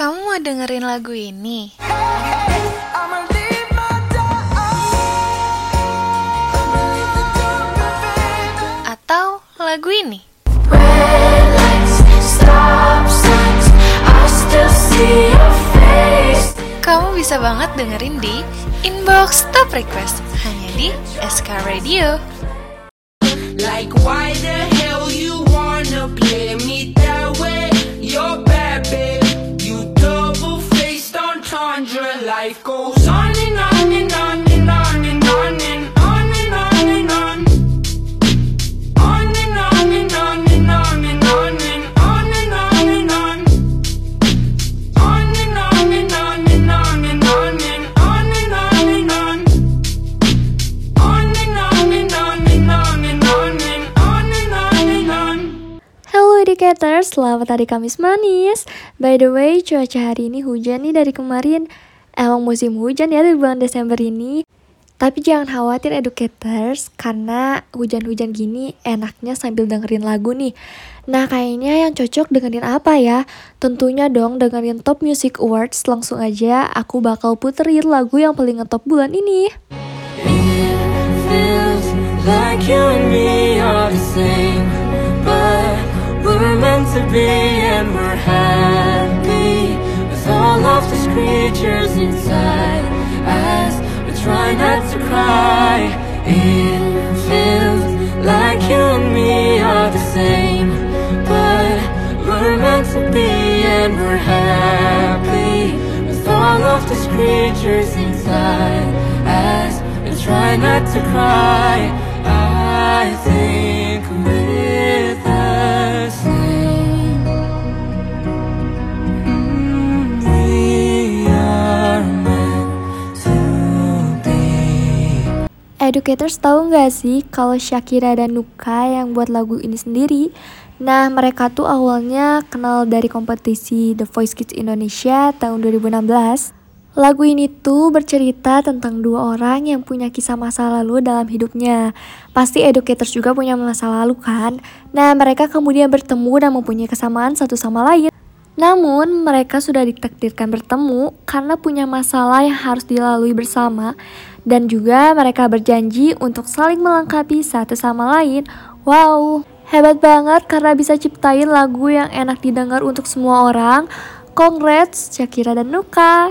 Kamu mau dengerin lagu ini? Atau lagu ini? Kamu bisa banget dengerin di Inbox Top Request hanya di SK Radio. Like why Educators, selamat hari Kamis manis. By the way, cuaca hari ini hujan nih dari kemarin. Emang musim hujan ya di bulan Desember ini. Tapi jangan khawatir educators, karena hujan-hujan gini enaknya sambil dengerin lagu nih. Nah kayaknya yang cocok dengerin apa ya? Tentunya dong dengerin Top Music Awards, langsung aja aku bakal puterin lagu yang paling ngetop bulan ini. feels like you and me are the same, we're meant to be and we're happy with all of these creatures inside as we try not to cry. It feels like you and me are the same, but we're meant to be and we're happy with all of these creatures inside as we try not to cry. I think Educators tahu nggak sih kalau Shakira dan Nuka yang buat lagu ini sendiri? Nah, mereka tuh awalnya kenal dari kompetisi The Voice Kids Indonesia tahun 2016. Lagu ini tuh bercerita tentang dua orang yang punya kisah masa lalu dalam hidupnya. Pasti educators juga punya masa lalu kan? Nah, mereka kemudian bertemu dan mempunyai kesamaan satu sama lain. Namun, mereka sudah ditakdirkan bertemu karena punya masalah yang harus dilalui bersama dan juga mereka berjanji untuk saling melengkapi satu sama lain. Wow, hebat banget karena bisa ciptain lagu yang enak didengar untuk semua orang. Congrats Shakira dan Nuka.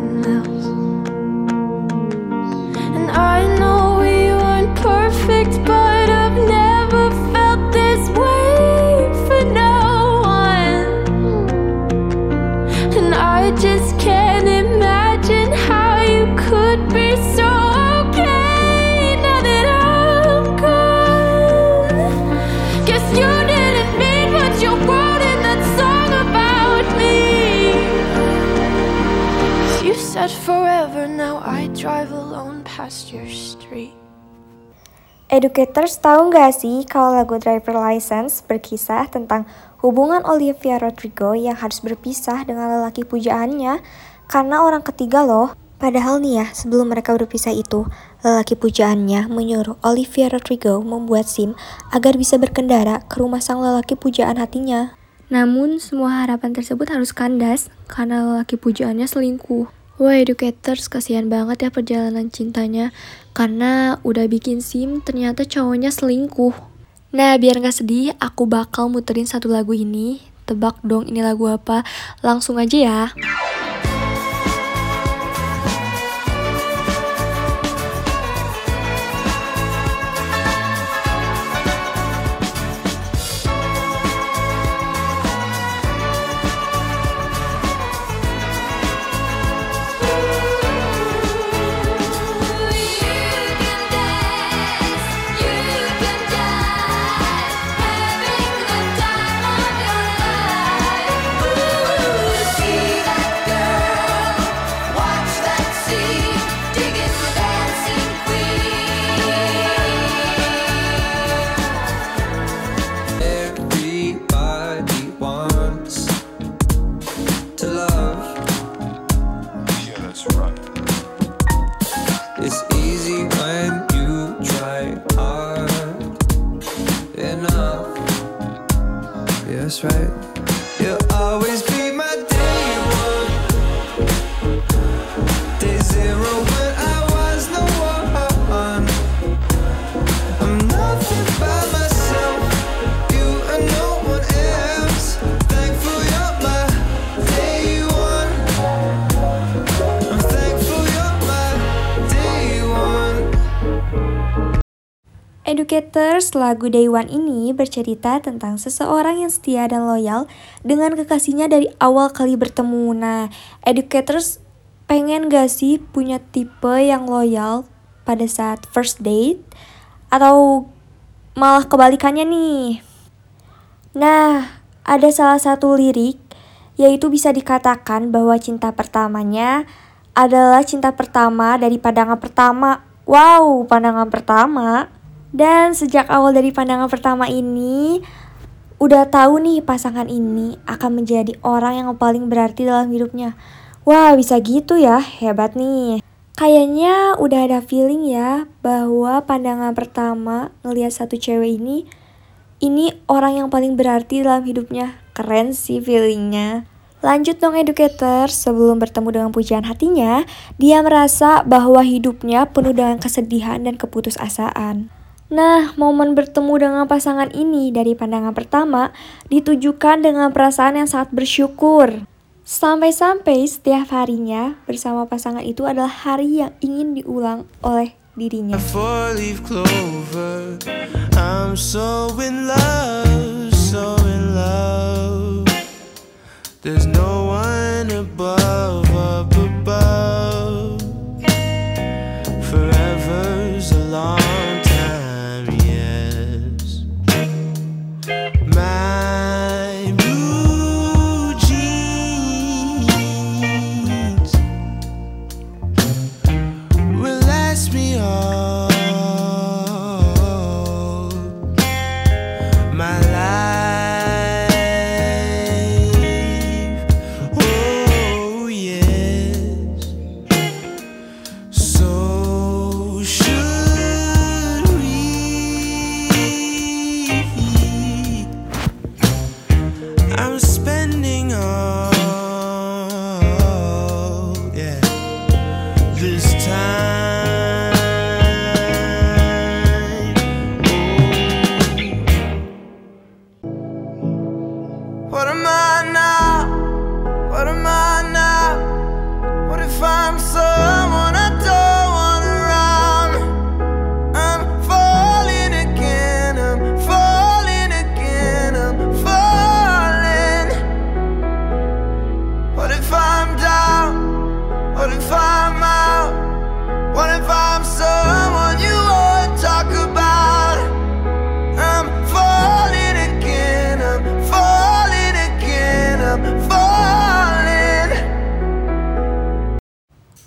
Educators tahu nggak sih kalau lagu Driver License berkisah tentang hubungan Olivia Rodrigo yang harus berpisah dengan lelaki pujaannya karena orang ketiga loh. Padahal nih ya, sebelum mereka berpisah itu, lelaki pujaannya menyuruh Olivia Rodrigo membuat SIM agar bisa berkendara ke rumah sang lelaki pujaan hatinya. Namun, semua harapan tersebut harus kandas karena lelaki pujaannya selingkuh. Wah, educators, kasihan banget ya perjalanan cintanya karena udah bikin SIM ternyata cowoknya selingkuh. Nah, biar nggak sedih, aku bakal muterin satu lagu ini. Tebak dong ini lagu apa? Langsung aja ya. Educators, lagu Day One ini bercerita tentang seseorang yang setia dan loyal dengan kekasihnya dari awal kali bertemu. Nah, educators pengen gak sih punya tipe yang loyal pada saat first date? Atau malah kebalikannya nih? Nah, ada salah satu lirik yaitu bisa dikatakan bahwa cinta pertamanya adalah cinta pertama dari pandangan pertama. Wow, pandangan pertama. Dan sejak awal dari pandangan pertama ini, udah tahu nih pasangan ini akan menjadi orang yang paling berarti dalam hidupnya. Wah, bisa gitu ya, hebat nih. Kayaknya udah ada feeling ya bahwa pandangan pertama ngelihat satu cewek ini, ini orang yang paling berarti dalam hidupnya. Keren sih feelingnya. Lanjut dong educator, sebelum bertemu dengan pujian hatinya, dia merasa bahwa hidupnya penuh dengan kesedihan dan keputusasaan. Nah, momen bertemu dengan pasangan ini dari pandangan pertama ditujukan dengan perasaan yang sangat bersyukur. Sampai-sampai setiap harinya bersama pasangan itu adalah hari yang ingin diulang oleh dirinya. Me all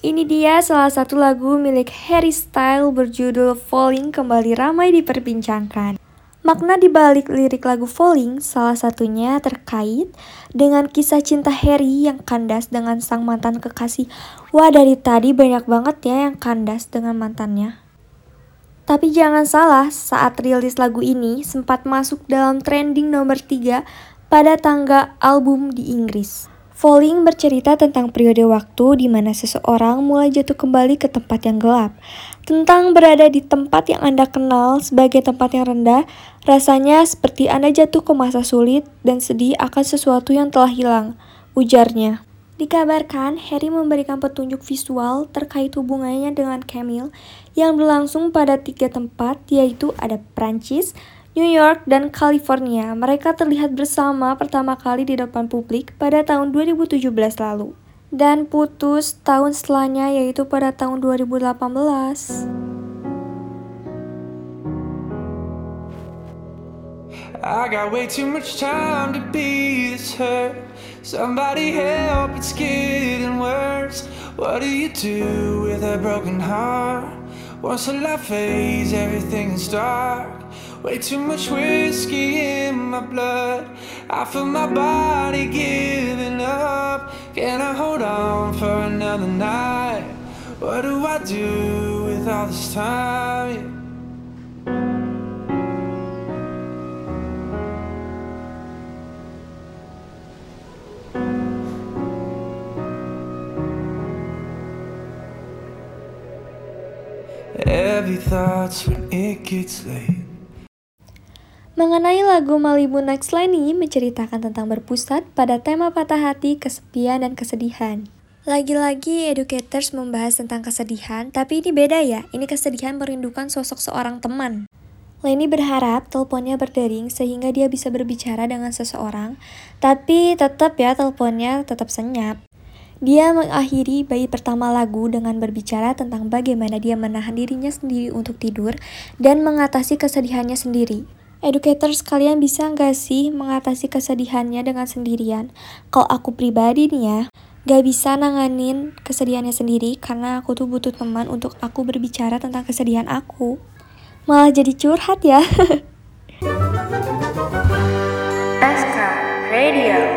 Ini dia salah satu lagu milik Harry Style berjudul Falling kembali ramai diperbincangkan. Makna di balik lirik lagu Falling salah satunya terkait dengan kisah cinta Harry yang kandas dengan sang mantan kekasih. Wah dari tadi banyak banget ya yang kandas dengan mantannya. Tapi jangan salah, saat rilis lagu ini sempat masuk dalam trending nomor 3 pada tangga album di Inggris. Falling bercerita tentang periode waktu di mana seseorang mulai jatuh kembali ke tempat yang gelap. Tentang berada di tempat yang Anda kenal sebagai tempat yang rendah, rasanya seperti Anda jatuh ke masa sulit dan sedih akan sesuatu yang telah hilang, ujarnya. Dikabarkan, Harry memberikan petunjuk visual terkait hubungannya dengan Camille yang berlangsung pada tiga tempat, yaitu ada Prancis, New York, dan California. Mereka terlihat bersama pertama kali di depan publik pada tahun 2017 lalu dan putus tahun setelahnya yaitu pada tahun 2018. I got way too much time to be this hurt. Somebody help, it's getting worse. What do you do with a broken heart? Once the light fades, everything is dark. Way too much whiskey in my blood. I feel my body giving up. Can I hold on for another night? What do I do with all this time? Heavy thoughts when it gets late. Mengenai lagu Malibu Next ini menceritakan tentang berpusat pada tema patah hati, kesepian, dan kesedihan. Lagi-lagi educators membahas tentang kesedihan, tapi ini beda ya, ini kesedihan merindukan sosok seorang teman. Lenny berharap teleponnya berdering sehingga dia bisa berbicara dengan seseorang, tapi tetap ya teleponnya tetap senyap. Dia mengakhiri bayi pertama lagu dengan berbicara tentang bagaimana dia menahan dirinya sendiri untuk tidur dan mengatasi kesedihannya sendiri. Educators kalian bisa nggak sih mengatasi kesedihannya dengan sendirian? Kalau aku pribadi nih ya, gak bisa nanganin kesedihannya sendiri karena aku tuh butuh teman untuk aku berbicara tentang kesedihan aku. Malah jadi curhat ya. Radio.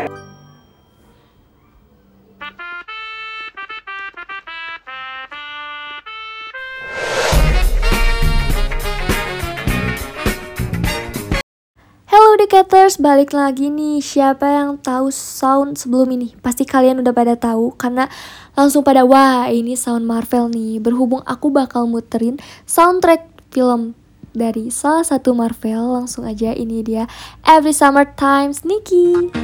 Decaters, balik lagi nih. Siapa yang tahu sound sebelum ini? Pasti kalian udah pada tahu karena langsung pada wah ini sound Marvel nih. Berhubung aku bakal muterin soundtrack film dari salah satu Marvel, langsung aja ini dia Every Summer Times Nikki.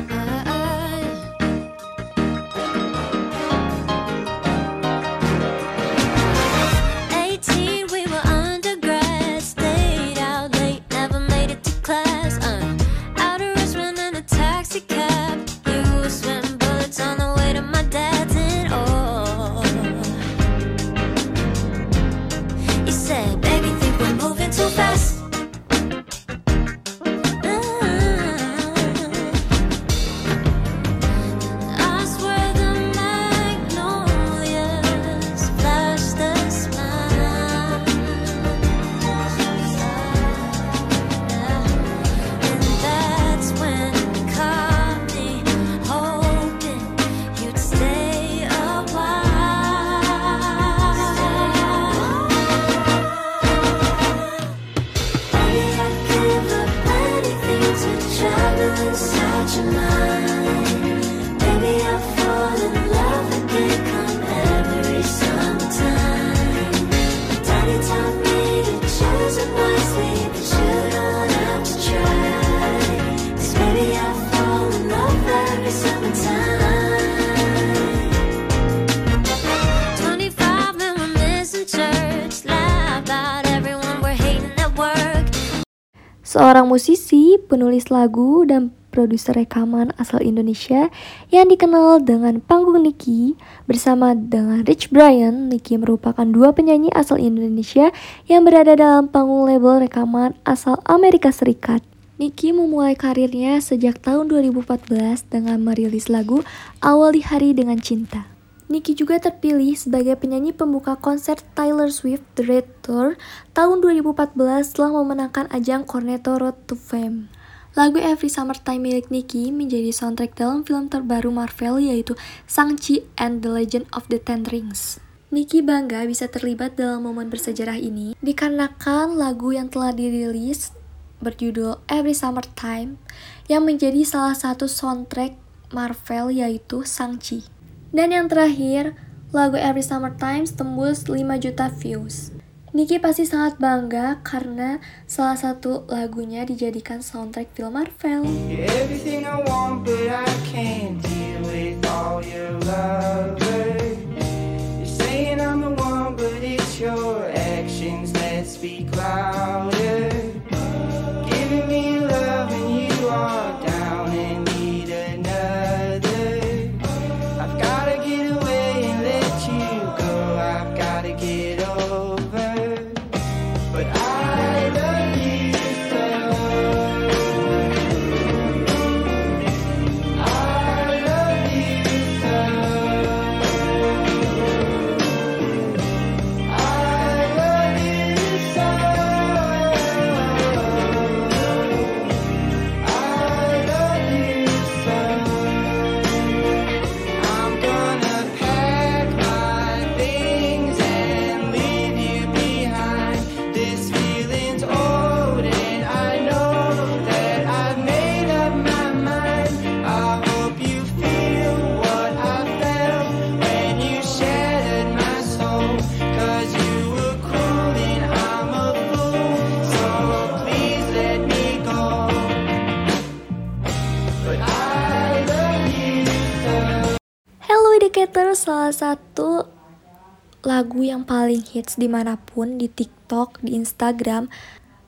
Seorang musisi, penulis lagu, dan produser rekaman asal Indonesia yang dikenal dengan panggung Nicky bersama dengan Rich Brian. Nicky merupakan dua penyanyi asal Indonesia yang berada dalam panggung label rekaman asal Amerika Serikat. Nicky memulai karirnya sejak tahun 2014 dengan merilis lagu Awali Hari Dengan Cinta. Nicky juga terpilih sebagai penyanyi pembuka konser Taylor Swift The Red Tour tahun 2014 setelah memenangkan ajang Cornetto Road to Fame. Lagu Every Summertime milik Nicky menjadi soundtrack dalam film terbaru Marvel yaitu Shang-Chi and the Legend of the Ten Rings. Nicky bangga bisa terlibat dalam momen bersejarah ini dikarenakan lagu yang telah dirilis berjudul Every Summertime yang menjadi salah satu soundtrack Marvel yaitu Shang-Chi. Dan yang terakhir, lagu Every Summer Times tembus 5 juta views. Niki pasti sangat bangga karena salah satu lagunya dijadikan soundtrack film Marvel. Educator, salah satu lagu yang paling hits di mana pun di TikTok, di Instagram,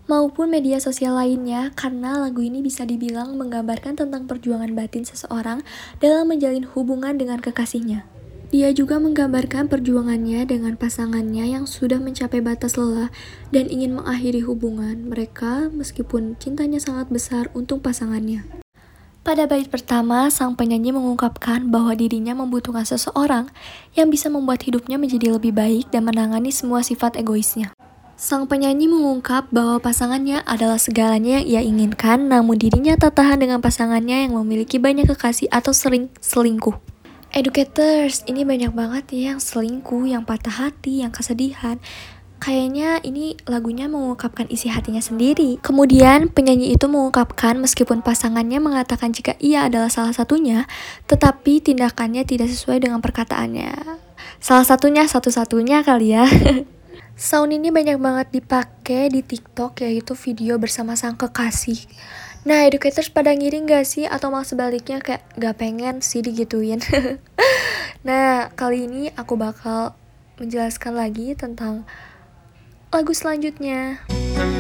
maupun media sosial lainnya karena lagu ini bisa dibilang menggambarkan tentang perjuangan batin seseorang dalam menjalin hubungan dengan kekasihnya. Dia juga menggambarkan perjuangannya dengan pasangannya yang sudah mencapai batas lelah dan ingin mengakhiri hubungan mereka meskipun cintanya sangat besar untuk pasangannya. Pada bait pertama, sang penyanyi mengungkapkan bahwa dirinya membutuhkan seseorang yang bisa membuat hidupnya menjadi lebih baik dan menangani semua sifat egoisnya. Sang penyanyi mengungkap bahwa pasangannya adalah segalanya yang ia inginkan, namun dirinya tak tahan dengan pasangannya yang memiliki banyak kekasih atau sering selingkuh. Educators, ini banyak banget ya yang selingkuh, yang patah hati, yang kesedihan. Kayaknya ini lagunya mengungkapkan isi hatinya sendiri. Kemudian penyanyi itu mengungkapkan meskipun pasangannya mengatakan jika ia adalah salah satunya, tetapi tindakannya tidak sesuai dengan perkataannya. Salah satunya satu-satunya kali ya. Sound ini banyak banget dipakai di TikTok yaitu video bersama sang kekasih. Nah, educators pada ngiring gak sih? Atau malah sebaliknya kayak gak pengen sih digituin. nah, kali ini aku bakal menjelaskan lagi tentang lagu selanjutnya.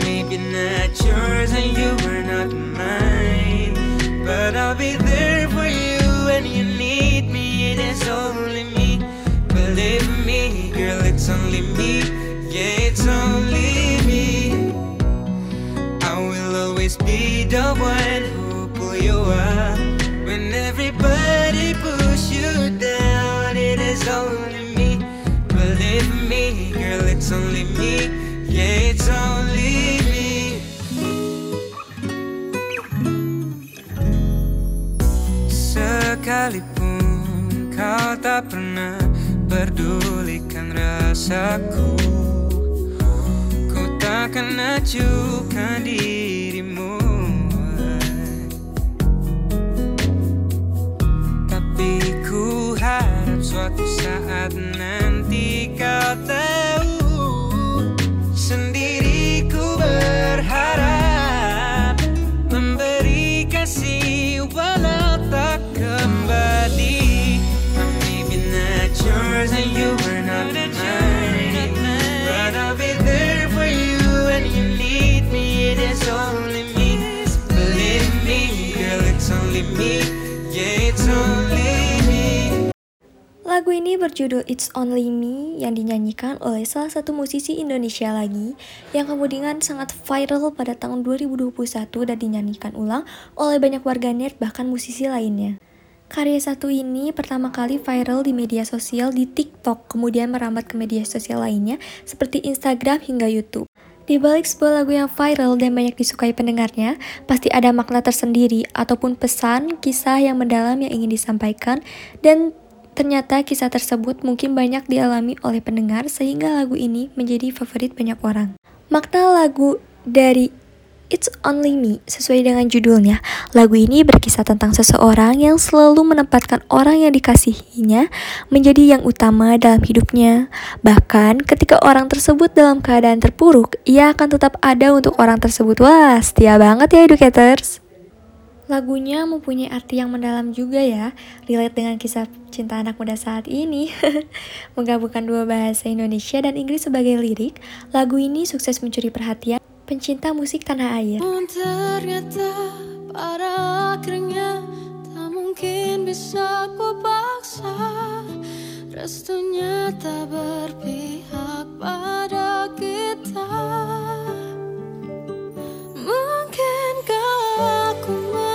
Maybe not yours and you were not mine. But I'll be there for you when you need me. It is only me. Believe me, girl, it's only me. Yeah, it's only me. I will always be the one who pull you up. When everybody push you down, it is only tak pernah pedulikan rasaku. Ku takkan acuhkan dirimu. Tapi ku harap suatu saat nanti kau tahu Lagu ini berjudul It's Only Me yang dinyanyikan oleh salah satu musisi Indonesia lagi yang kemudian sangat viral pada tahun 2021 dan dinyanyikan ulang oleh banyak warganet bahkan musisi lainnya. Karya satu ini pertama kali viral di media sosial di TikTok, kemudian merambat ke media sosial lainnya seperti Instagram hingga YouTube. Di balik sebuah lagu yang viral dan banyak disukai pendengarnya, pasti ada makna tersendiri ataupun pesan, kisah yang mendalam yang ingin disampaikan dan ternyata kisah tersebut mungkin banyak dialami oleh pendengar sehingga lagu ini menjadi favorit banyak orang. Makna lagu dari It's Only Me. Sesuai dengan judulnya, lagu ini berkisah tentang seseorang yang selalu menempatkan orang yang dikasihinya menjadi yang utama dalam hidupnya. Bahkan ketika orang tersebut dalam keadaan terpuruk, ia akan tetap ada untuk orang tersebut. Wah, setia banget ya educators. Lagunya mempunyai arti yang mendalam juga ya, relate dengan kisah cinta anak muda saat ini. Menggabungkan dua bahasa Indonesia dan Inggris sebagai lirik, lagu ini sukses mencuri perhatian pencinta musik tanah air. Ternyata pada akhirnya tak mungkin bisa ku paksa Restunya tak berpihak pada kita Mungkinkah aku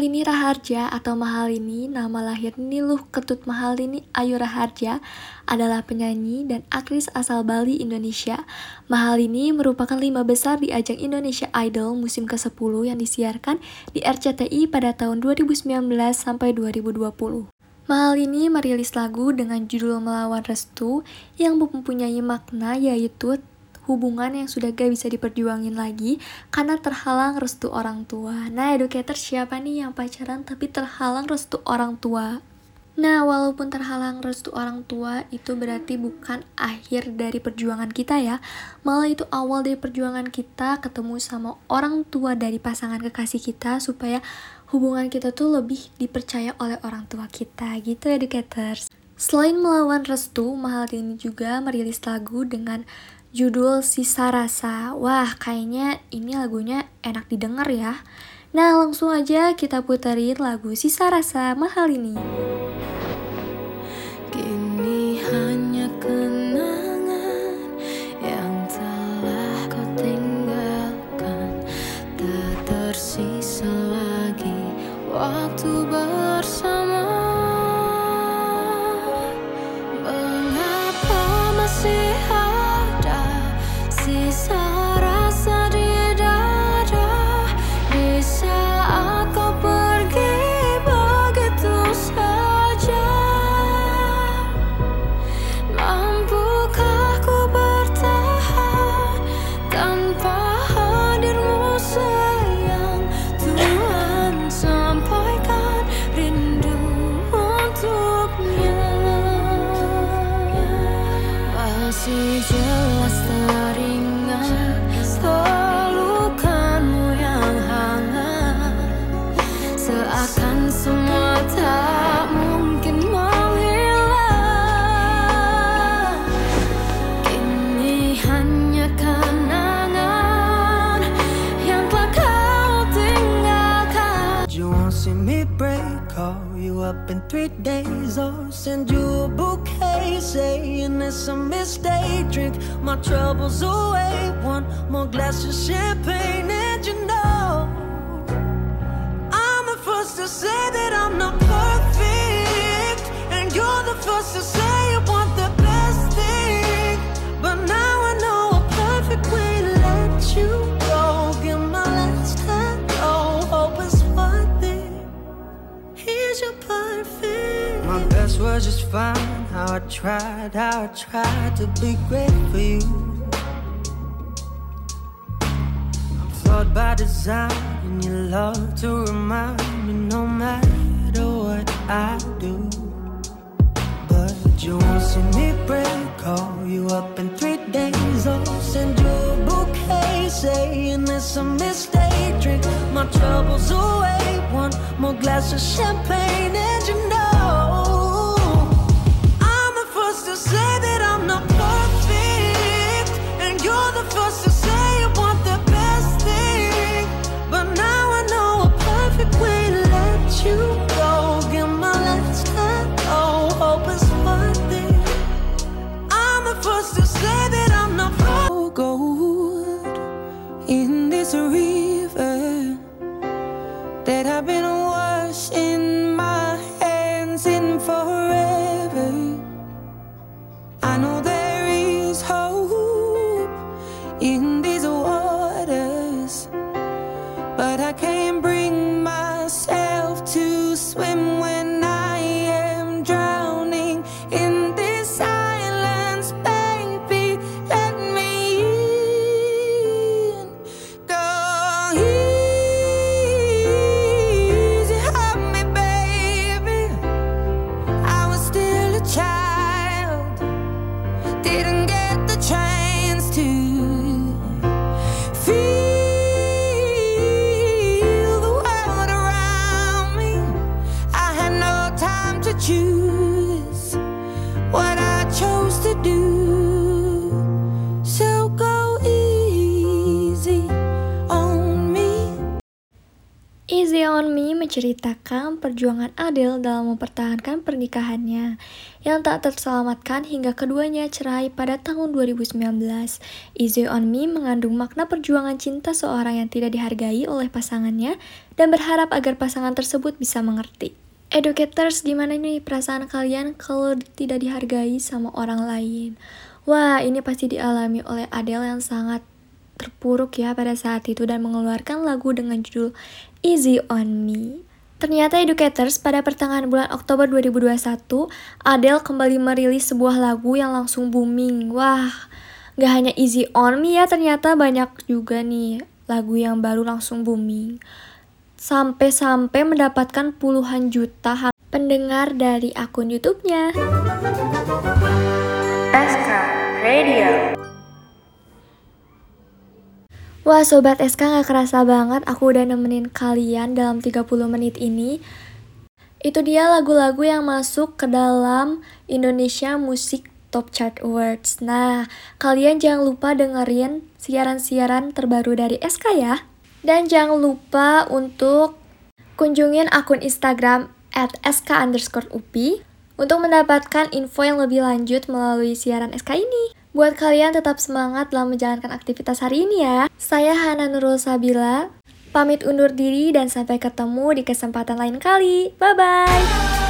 Mahalini Raharja atau Mahalini, nama lahir Niluh Ketut Mahalini Ayu Raharja adalah penyanyi dan aktris asal Bali, Indonesia. Mahalini merupakan lima besar di ajang Indonesia Idol musim ke-10 yang disiarkan di RCTI pada tahun 2019 sampai 2020. Mahalini merilis lagu dengan judul Melawan Restu yang mempunyai makna yaitu hubungan yang sudah gak bisa diperjuangin lagi karena terhalang restu orang tua. Nah, educator siapa nih yang pacaran tapi terhalang restu orang tua? Nah, walaupun terhalang restu orang tua itu berarti bukan akhir dari perjuangan kita ya. Malah itu awal dari perjuangan kita ketemu sama orang tua dari pasangan kekasih kita supaya hubungan kita tuh lebih dipercaya oleh orang tua kita gitu educators. Selain melawan restu, Mahal ini juga merilis lagu dengan judul Sisa Rasa. Wah, kayaknya ini lagunya enak didengar ya. Nah, langsung aja kita puterin lagu Sisa Rasa Mahal ini. glass of champagne, and you know I'm the first to say that I'm not perfect, and you're the first to say you want the best thing. But now I know a perfect way to let you go. Give my last hello, oh, hope it's worth it. Here's your perfect. My best was just fine. How I tried, how I tried to be great for you. Flawed by design, and you love to remind me no matter what I do. But you won't see me break. Call you up in three days. I'll send you a bouquet, saying it's a mistake. Drink my troubles away. One more glass of champagne, and you know menceritakan perjuangan Adele dalam mempertahankan pernikahannya yang tak terselamatkan hingga keduanya cerai pada tahun 2019. Easy on Me mengandung makna perjuangan cinta seorang yang tidak dihargai oleh pasangannya dan berharap agar pasangan tersebut bisa mengerti. Educators, gimana nih perasaan kalian kalau tidak dihargai sama orang lain? Wah, ini pasti dialami oleh Adele yang sangat terpuruk ya pada saat itu dan mengeluarkan lagu dengan judul Easy on Me. Ternyata Educators pada pertengahan bulan Oktober 2021, Adele kembali merilis sebuah lagu yang langsung booming. Wah, gak hanya Easy on Me ya, ternyata banyak juga nih lagu yang baru langsung booming. Sampai-sampai mendapatkan puluhan juta pendengar dari akun YouTube-nya. Wah Sobat SK gak kerasa banget aku udah nemenin kalian dalam 30 menit ini. Itu dia lagu-lagu yang masuk ke dalam Indonesia Music Top Chart Awards. Nah kalian jangan lupa dengerin siaran-siaran terbaru dari SK ya. Dan jangan lupa untuk kunjungin akun Instagram at sk underscore untuk mendapatkan info yang lebih lanjut melalui siaran SK ini. Buat kalian tetap semangat dalam menjalankan aktivitas hari ini ya. Saya Hana Nurul Sabila, pamit undur diri dan sampai ketemu di kesempatan lain kali. Bye-bye!